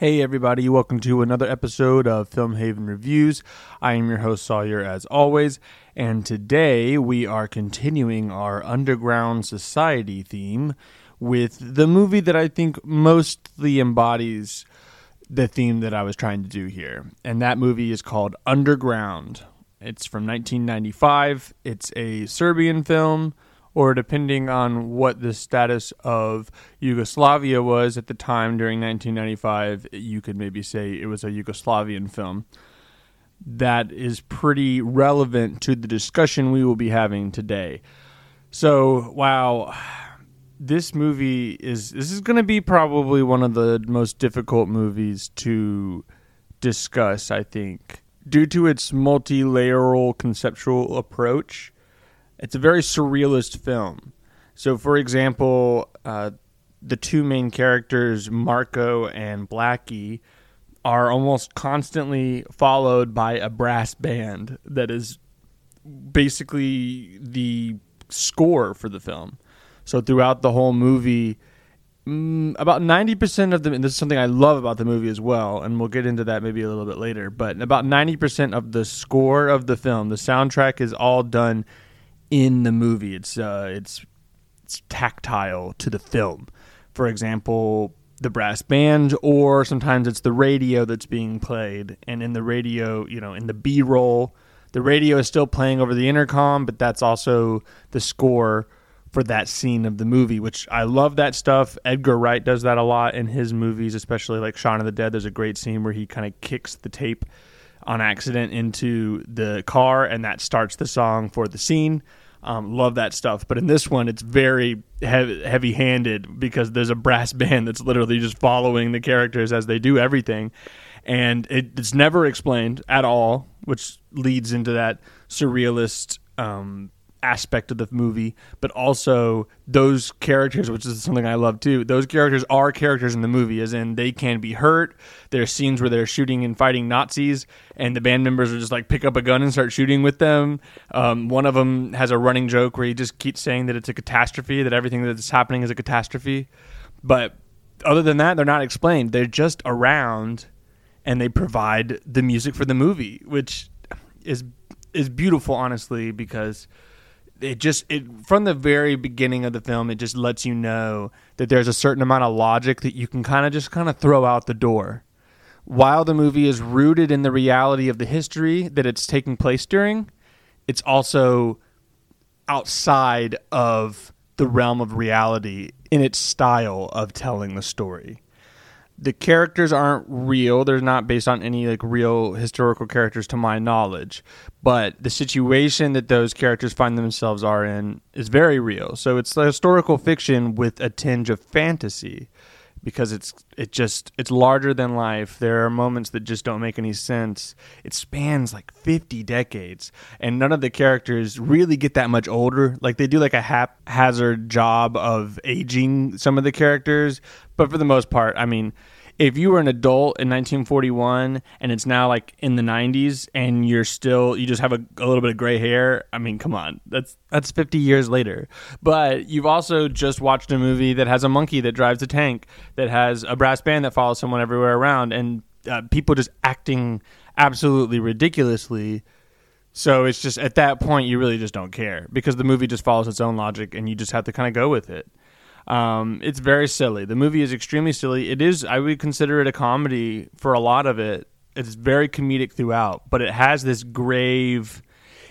Hey, everybody, welcome to another episode of Film Haven Reviews. I am your host, Sawyer, as always, and today we are continuing our Underground Society theme with the movie that I think mostly embodies the theme that I was trying to do here. And that movie is called Underground. It's from 1995, it's a Serbian film or depending on what the status of Yugoslavia was at the time during 1995, you could maybe say it was a Yugoslavian film. That is pretty relevant to the discussion we will be having today. So, wow, this movie is this is going to be probably one of the most difficult movies to discuss, I think, due to its multi-layeral conceptual approach it's a very surrealist film. So, for example, uh, the two main characters, Marco and Blackie, are almost constantly followed by a brass band that is basically the score for the film. So, throughout the whole movie, mm, about 90% of the this is something I love about the movie as well and we'll get into that maybe a little bit later but about 90% of the score of the film the soundtrack is all done in the movie. It's uh, it's it's tactile to the film. For example, the brass band, or sometimes it's the radio that's being played, and in the radio, you know, in the B roll, the radio is still playing over the intercom, but that's also the score for that scene of the movie, which I love that stuff. Edgar Wright does that a lot in his movies, especially like Shaun of the Dead. There's a great scene where he kind of kicks the tape on accident into the car, and that starts the song for the scene. Um, love that stuff. But in this one, it's very heavy handed because there's a brass band that's literally just following the characters as they do everything. And it, it's never explained at all, which leads into that surrealist um, aspect of the movie, but also those characters, which is something I love too. Those characters are characters in the movie, as in they can be hurt. There's scenes where they're shooting and fighting Nazis, and the band members are just like pick up a gun and start shooting with them. Um, one of them has a running joke where he just keeps saying that it's a catastrophe, that everything that's happening is a catastrophe. But other than that, they're not explained. They're just around, and they provide the music for the movie, which is is beautiful, honestly, because it just it from the very beginning of the film it just lets you know that there's a certain amount of logic that you can kind of just kind of throw out the door. While the movie is rooted in the reality of the history that it's taking place during it's also outside of the realm of reality in its style of telling the story the characters aren't real. They're not based on any like real historical characters to my knowledge. But the situation that those characters find themselves are in is very real. So it's historical fiction with a tinge of fantasy because it's it just it's larger than life. There are moments that just don't make any sense. It spans like 50 decades and none of the characters really get that much older. Like they do like a haphazard job of aging some of the characters, but for the most part, I mean, if you were an adult in 1941 and it's now like in the 90s and you're still you just have a, a, little bit of gray hair i mean come on. That's that's 50 years later. But you've also just watched a movie that has a monkey that drives a tank that has a brass band that follows someone everywhere around and uh, people just acting absolutely ridiculously. So it's just at that point you really just don't care because the movie just follows its own logic and you just have to kind of go with it um, it's very silly. The movie is extremely silly. It is. I would consider it a comedy for a lot of it. It's very comedic throughout, but it has this grave.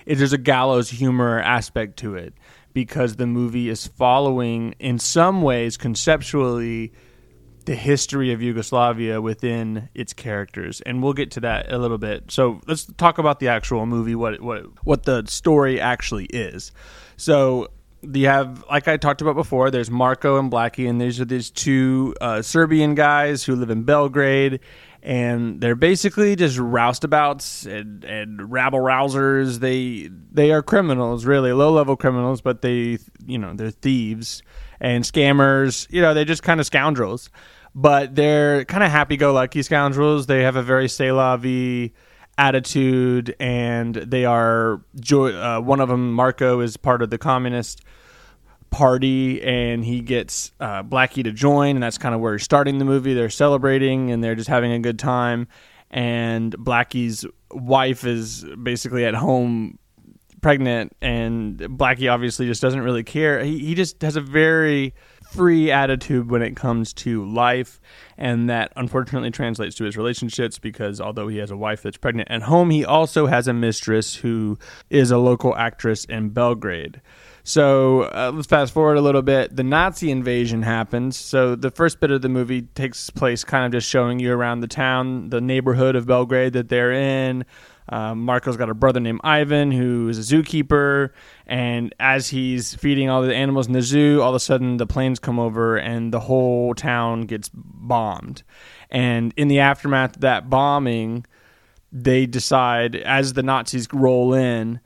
It, there's a gallows humor aspect to it because the movie is following, in some ways, conceptually, the history of Yugoslavia within its characters, and we'll get to that a little bit. So let's talk about the actual movie, what what what the story actually is. So you have like I talked about before. There's Marco and Blackie, and these are these two uh, Serbian guys who live in Belgrade, and they're basically just roustabouts and, and rabble rousers. They they are criminals, really low level criminals, but they you know they're thieves and scammers. You know they're just kind of scoundrels, but they're kind of happy go lucky scoundrels. They have a very c'est la vie attitude, and they are. Uh, one of them, Marco, is part of the communist party and he gets uh, Blackie to join, and that's kind of where he's starting the movie. They're celebrating and they're just having a good time. And Blackie's wife is basically at home pregnant, and Blackie obviously just doesn't really care. He, he just has a very free attitude when it comes to life, and that unfortunately translates to his relationships because although he has a wife that's pregnant at home, he also has a mistress who is a local actress in Belgrade. So uh, let's fast forward a little bit. The Nazi invasion happens. So the first bit of the movie takes place kind of just showing you around the town, the neighborhood of Belgrade that they're in. Um, Marco's got a brother named Ivan who is a zookeeper, and as he's feeding all the animals in the zoo, all of a sudden the planes come over and the whole town gets bombed. And in the aftermath of that bombing, they decide as the Nazis roll in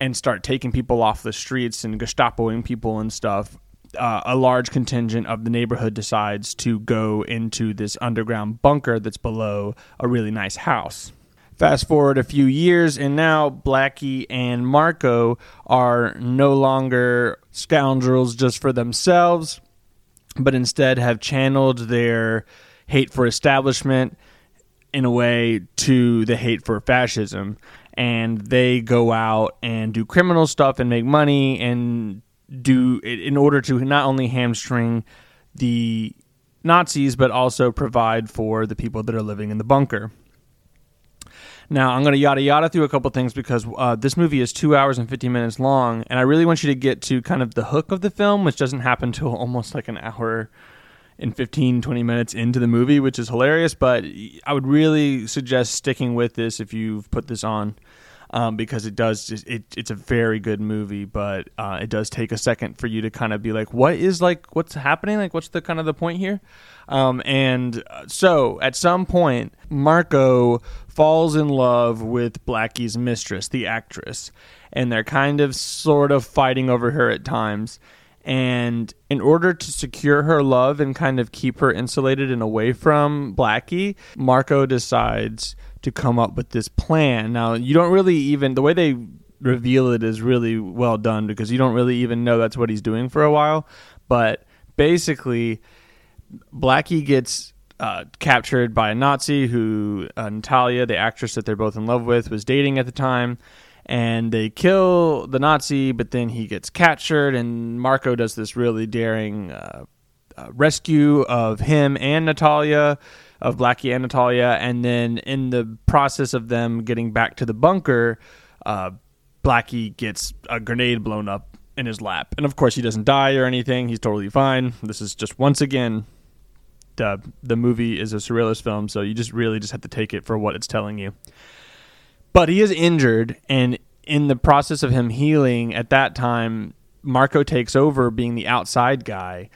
and start taking people off the streets and Gestapoing people and stuff. Uh, a large contingent of the neighborhood decides to go into this underground bunker that's below a really nice house. Fast forward a few years, and now Blackie and Marco are no longer scoundrels just for themselves, but instead have channeled their hate for establishment in a way to the hate for fascism. And they go out and do criminal stuff and make money and do it in order to not only hamstring the Nazis, but also provide for the people that are living in the bunker. Now, I'm going to yada yada through a couple things because uh, this movie is two hours and 50 minutes long, and I really want you to get to kind of the hook of the film, which doesn't happen until almost like an hour and 15, 20 minutes into the movie, which is hilarious. But I would really suggest sticking with this if you've put this on. Um, because it does just, it, it's a very good movie, but uh, it does take a second for you to kind of be like, what is like, what's happening? Like, what's the kind of the point here? Um, and uh, so at some point, Marco falls in love with Blackie's mistress, the actress, and they're kind of sort of fighting over her at times. And in order to secure her love and kind of keep her insulated and away from Blackie, Marco decides to come up with this plan. Now, you don't really even, the way they reveal it is really well done because you don't really even know that's what he's doing for a while. But basically, Blackie gets uh, captured by a Nazi who uh, Natalia, the actress that they're both in love with, was dating at the time. And they kill the Nazi, but then he gets captured, and Marco does this really daring uh, uh rescue of him and Natalia, of Blackie and Natalia. And then in the process of them getting back to the bunker, uh, Blackie gets a grenade blown up in his lap. And of course, he doesn't die or anything. He's totally fine. This is just once again uh, the movie is a surrealist film, so you just really just have to take it for what it's telling you. But he is injured, and in the process of him healing, at that time, Marco takes over being the outside guy.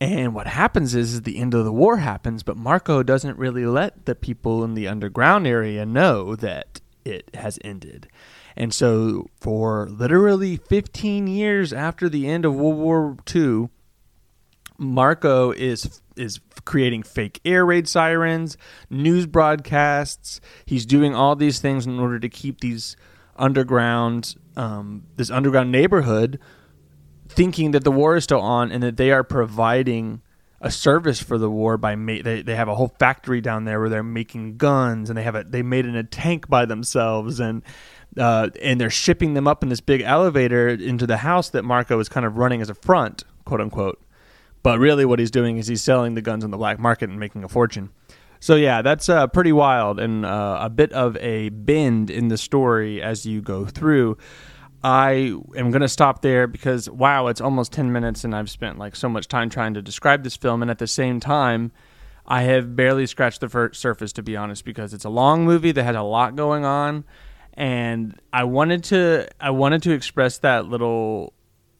And what happens is, is the end of the war happens, but Marco doesn't really let the people in the underground area know that it has ended. And so, for literally 15 years after the end of World War II, Marco is is creating fake air raid sirens, news broadcasts. He's doing all these things in order to keep these underground, um, this underground neighborhood, thinking that the war is still on and that they are providing a service for the war by ma- they they have a whole factory down there where they're making guns and they have a they made in a tank by themselves and uh, and they're shipping them up in this big elevator into the house that Marco is kind of running as a front, quote unquote. But really, what he's doing is he's selling the guns on the black market and making a fortune. So yeah, that's uh, pretty wild and uh, a bit of a bend in the story as you go through. I am going to stop there because wow, it's almost 10 minutes and I've spent like so much time trying to describe this film. And at the same time I have barely scratched the surface to be honest because it's a long movie that has a lot going on. And I wanted to I wanted to express that little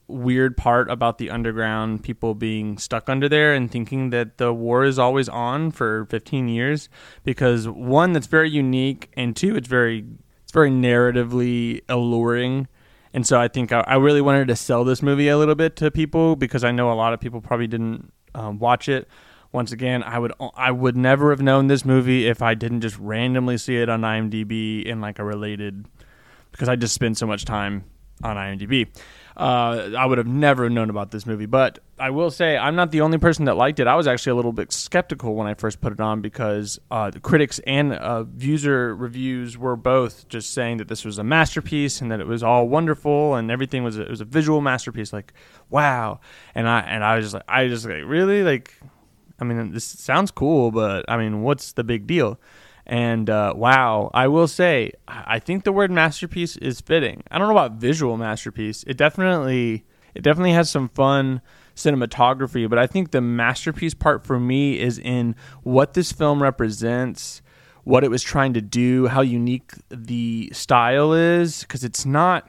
weird part about the underground people being stuck under there and thinking that the war is always on for 15 years. Because one that's very unique and two it's very it's very narratively alluring and so I think I, I really wanted to sell this movie a little bit to people because I know a lot of people probably didn't um, watch it once again I would I would never have known this movie if I didn't just randomly see it on IMDb in like a related because I just spend so much time on IMDb uh, I would have never known about this movie. But I will say, I'm not the only person that liked it. I was actually a little bit skeptical when I first put it on because uh, the critics and uh, user reviews were both just saying that this was a masterpiece and that it was all wonderful and everything was a, it was a visual masterpiece. Like, wow! And I and I was just like, I just like really like. I mean, this sounds cool, but I mean, what's the big deal? And uh, wow, I will say, I think the word masterpiece is fitting. I don't know about visual masterpiece. It definitely, it definitely has some fun cinematography, but I think the masterpiece part for me is in what this film represents, what it was trying to do, how unique the style is, because it's not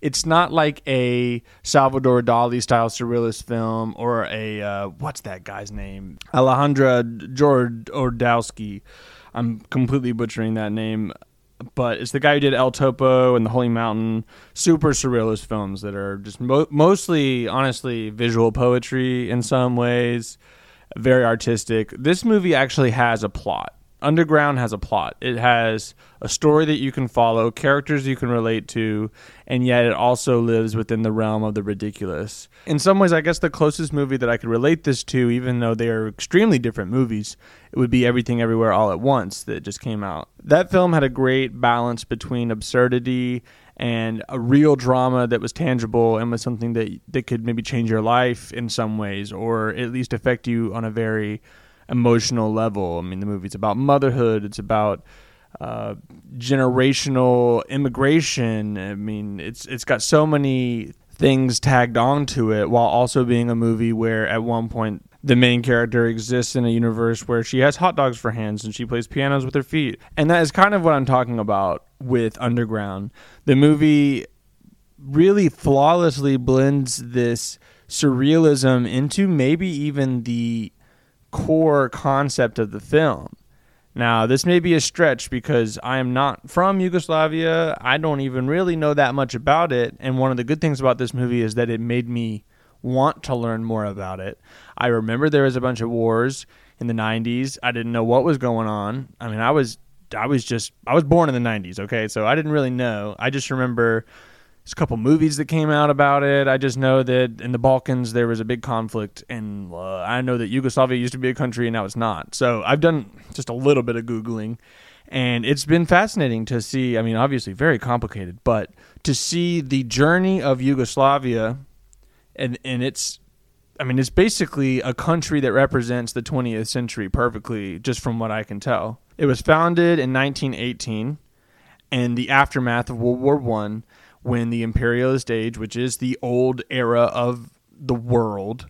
it's not like a Salvador Dali style surrealist film or a uh, what's that guy's name? Alejandra Jodorowsky I'm completely butchering that name, but it's the guy who did El Topo and The Holy Mountain, super surrealist films that are just mo- mostly, honestly, visual poetry in some ways, very artistic. This movie actually has a plot. Underground has a plot. It has a story that you can follow, characters you can relate to, and yet it also lives within the realm of the ridiculous. In some ways, I guess the closest movie that I could relate this to, even though they are extremely different movies, it would be Everything Everywhere All at Once that just came out. That film had a great balance between absurdity and a real drama that was tangible and was something that that could maybe change your life in some ways or at least affect you on a very emotional level. I mean, the movie's about motherhood. It's about uh, generational immigration. I mean, it's it's got so many things tagged onto it, while also being a movie where at one point the main character exists in a universe where she has hot dogs for hands and she plays pianos with her feet. And that is kind of what I'm talking about with Underground. The movie really flawlessly blends this surrealism into maybe even the core concept of the film. Now, this may be a stretch because I am not from Yugoslavia. I don't even really know that much about it. And one of the good things about this movie is that it made me want to learn more about it. I remember there was a bunch of wars in the 90s. I didn't know what was going on. I mean, I was I was just I was born in the 90s, okay? So I didn't really know. I just remember there's a couple movies that came out about it. I just know that in the Balkans there was a big conflict, and uh, I know that Yugoslavia used to be a country and now it's not. So I've done just a little bit of googling, and it's been fascinating to see. I mean, obviously very complicated, but to see the journey of Yugoslavia, and and it's, I mean, it's basically a country that represents the 20th century perfectly, just from what I can tell. It was founded in 1918, and the aftermath of World War One when the imperialist age, which is the old era of the world,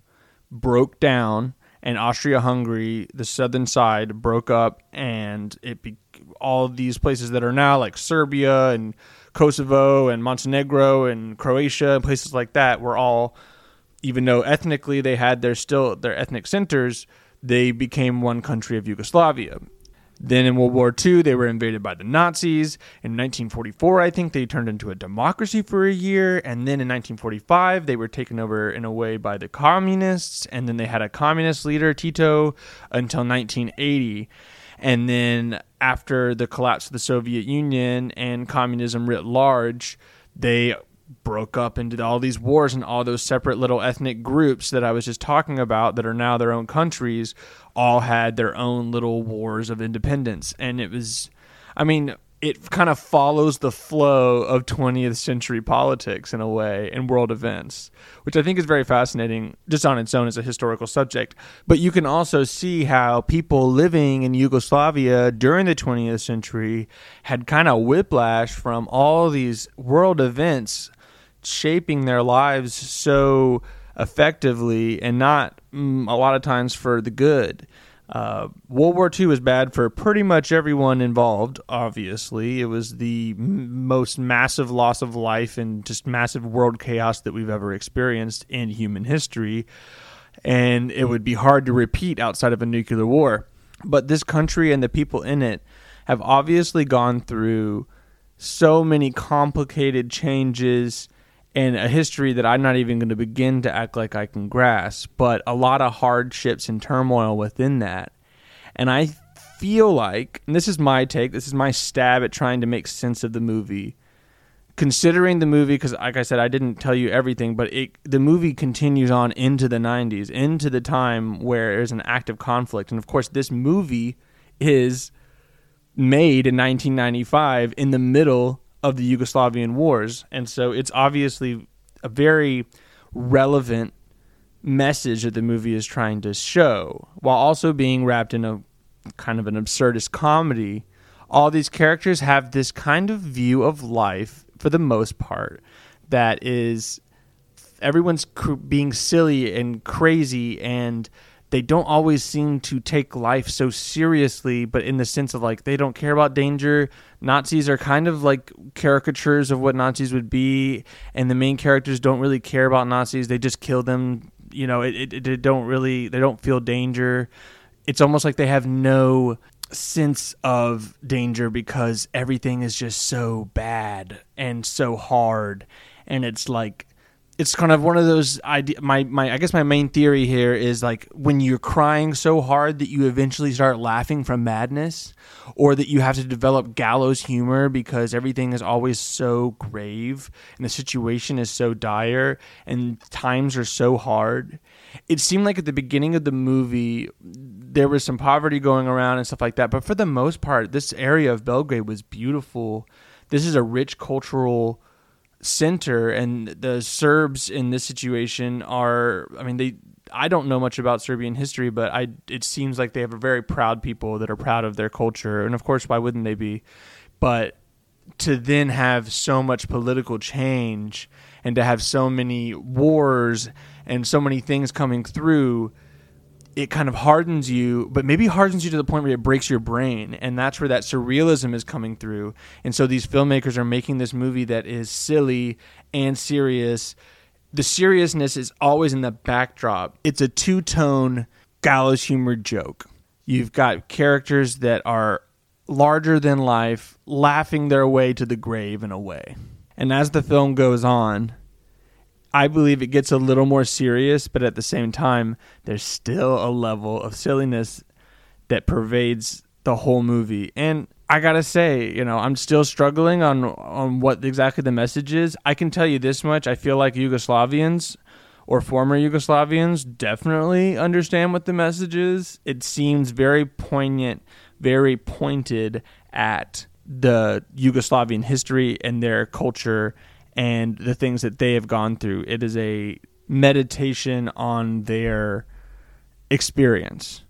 broke down and Austria-Hungary, the southern side, broke up, and it be, all these places that are now like Serbia and Kosovo and Montenegro and Croatia and places like that were all, even though ethnically they had their still their ethnic centers, they became one country of Yugoslavia. Then in World War II, they were invaded by the Nazis. In 1944, I think they turned into a democracy for a year. And then in 1945, they were taken over in a way by the communists. And then they had a communist leader, Tito, until 1980. And then after the collapse of the Soviet Union and communism writ large, they broke up into all these wars and all those separate little ethnic groups that I was just talking about that are now their own countries all had their own little wars of independence and it was I mean it kind of follows the flow of 20th century politics in a way and world events, which I think is very fascinating just on its own as a historical subject. But you can also see how people living in Yugoslavia during the 20th century had kind of whiplash from all these world events shaping their lives so effectively and not mm, a lot of times for the good. Uh, World War II was bad for pretty much everyone involved, obviously. It was the m- most massive loss of life and just massive world chaos that we've ever experienced in human history. And it would be hard to repeat outside of a nuclear war. But this country and the people in it have obviously gone through so many complicated changes and a history that I'm not even going to begin to act like I can grasp, but a lot of hardships and turmoil within that. And I feel like, and this is my take, this is my stab at trying to make sense of the movie, considering the movie because like i said i didn't tell you everything but it, the movie continues on into the 90s into the time where there's an active conflict and of course this movie is made in 1995 in the middle of the yugoslavian wars. And so it's obviously a very relevant message that the movie is trying to show while also being wrapped in a kind of an absurdist comedy. All these characters have this kind of view of life for the most part that is everyone's cr- being silly and crazy and they don't always seem to take life so seriously but in the sense of like they don't care about danger. Nazis are kind of like caricatures of what nazis would be and the main characters don't really care about nazis. They just kill them you know it, it, it don't really they don't feel danger. It's almost like they have no sense of danger because everything is just so bad and so hard. And it's like it's kind of one of those idea my, my i guess my main theory here is like when you're crying so hard that you eventually start laughing from madness or that you have to develop gallows humor because everything is always so grave and the situation is so dire and times are so hard. It seemed like at the beginning of the movie there was some poverty going around and stuff like that but for the most part this area of belgrade was beautiful. This is a rich cultural center and the serbs in this situation are i mean they i don't know much about serbian history but i it seems like they have a very proud people that are proud of their culture and of course why wouldn't they be? But to then have so much political change and to have so many wars and so many things coming through it kind of hardens you, but maybe hardens you to the point where it breaks your brain. And that's where that surrealism is coming through. And so these filmmakers are making this movie that is silly and serious. The seriousness is always in the backdrop. It's a two tone gallows humor joke. You've got characters that are larger than life, laughing their way to the grave in a way. And as the film goes on, I believe it gets a little more serious, but at the same time, there's still a level of silliness that pervades the whole movie. And I gotta say, you know, I'm still struggling on on what exactly the message is. I can tell you this much: I feel like Yugoslavians or former Yugoslavians definitely understand what the message is. It seems very poignant, very pointed at the Yugoslavian history and their culture and the things that they have gone through. It is a meditation on their experience.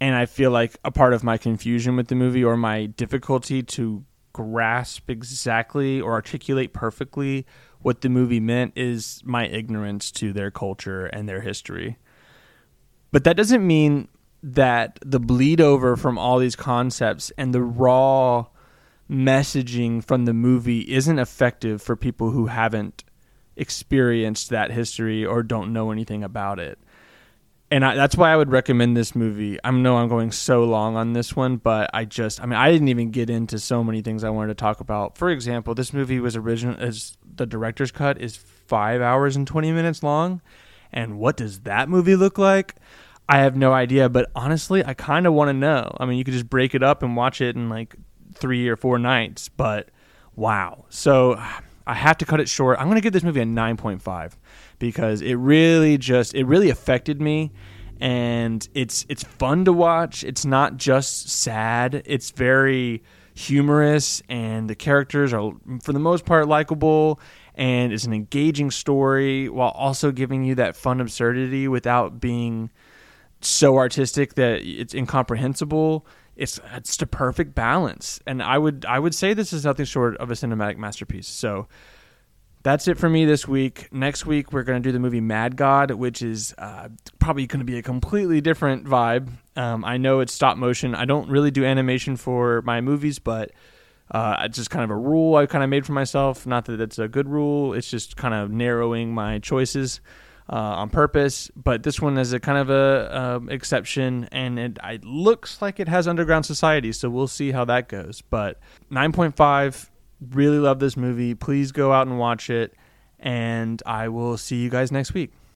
And I feel like a part of my confusion with the movie or my difficulty to grasp exactly or articulate perfectly what the movie meant is my ignorance to their culture and their history. But that doesn't mean that the bleed over from all these concepts and the raw messaging from the movie isn't effective for people who haven't experienced that history or don't know anything about it. And I, that's why I would recommend this movie. I know I'm going so long on this one, but I just, I mean, I didn't even get into so many things I wanted to talk about. For example, this movie was original, as the director's cut is five hours and 20 minutes long. And what does that movie look like? I have no idea, but honestly, I kind of want to know. I mean, you could just break it up and watch it in like three or four nights, but wow. So I have to cut it short. I'm going to give this movie a 9.5 because it really just it really affected me and it's it's fun to watch. It's not just sad. It's very humorous and the characters are for the most part likable and it's an engaging story while also giving you that fun absurdity without being so artistic that it's incomprehensible it's it's the perfect balance, and I would I would say this is nothing short of a cinematic masterpiece. So that's it for me this week. Next week we're going to do the movie Mad God, which is uh, probably going to be a completely different vibe. Um, I know it's stop motion. I don't really do animation for my movies, but uh, it's just kind of a rule I kind of made for myself. Not that it's a good rule. It's just kind of narrowing my choices uh, on purpose. But this one is a kind of a um, exception, and it, it, looks like it has underground society. So we'll see how that goes. But nine point five, really love this movie. Please go out and watch it, and I will see you guys next week.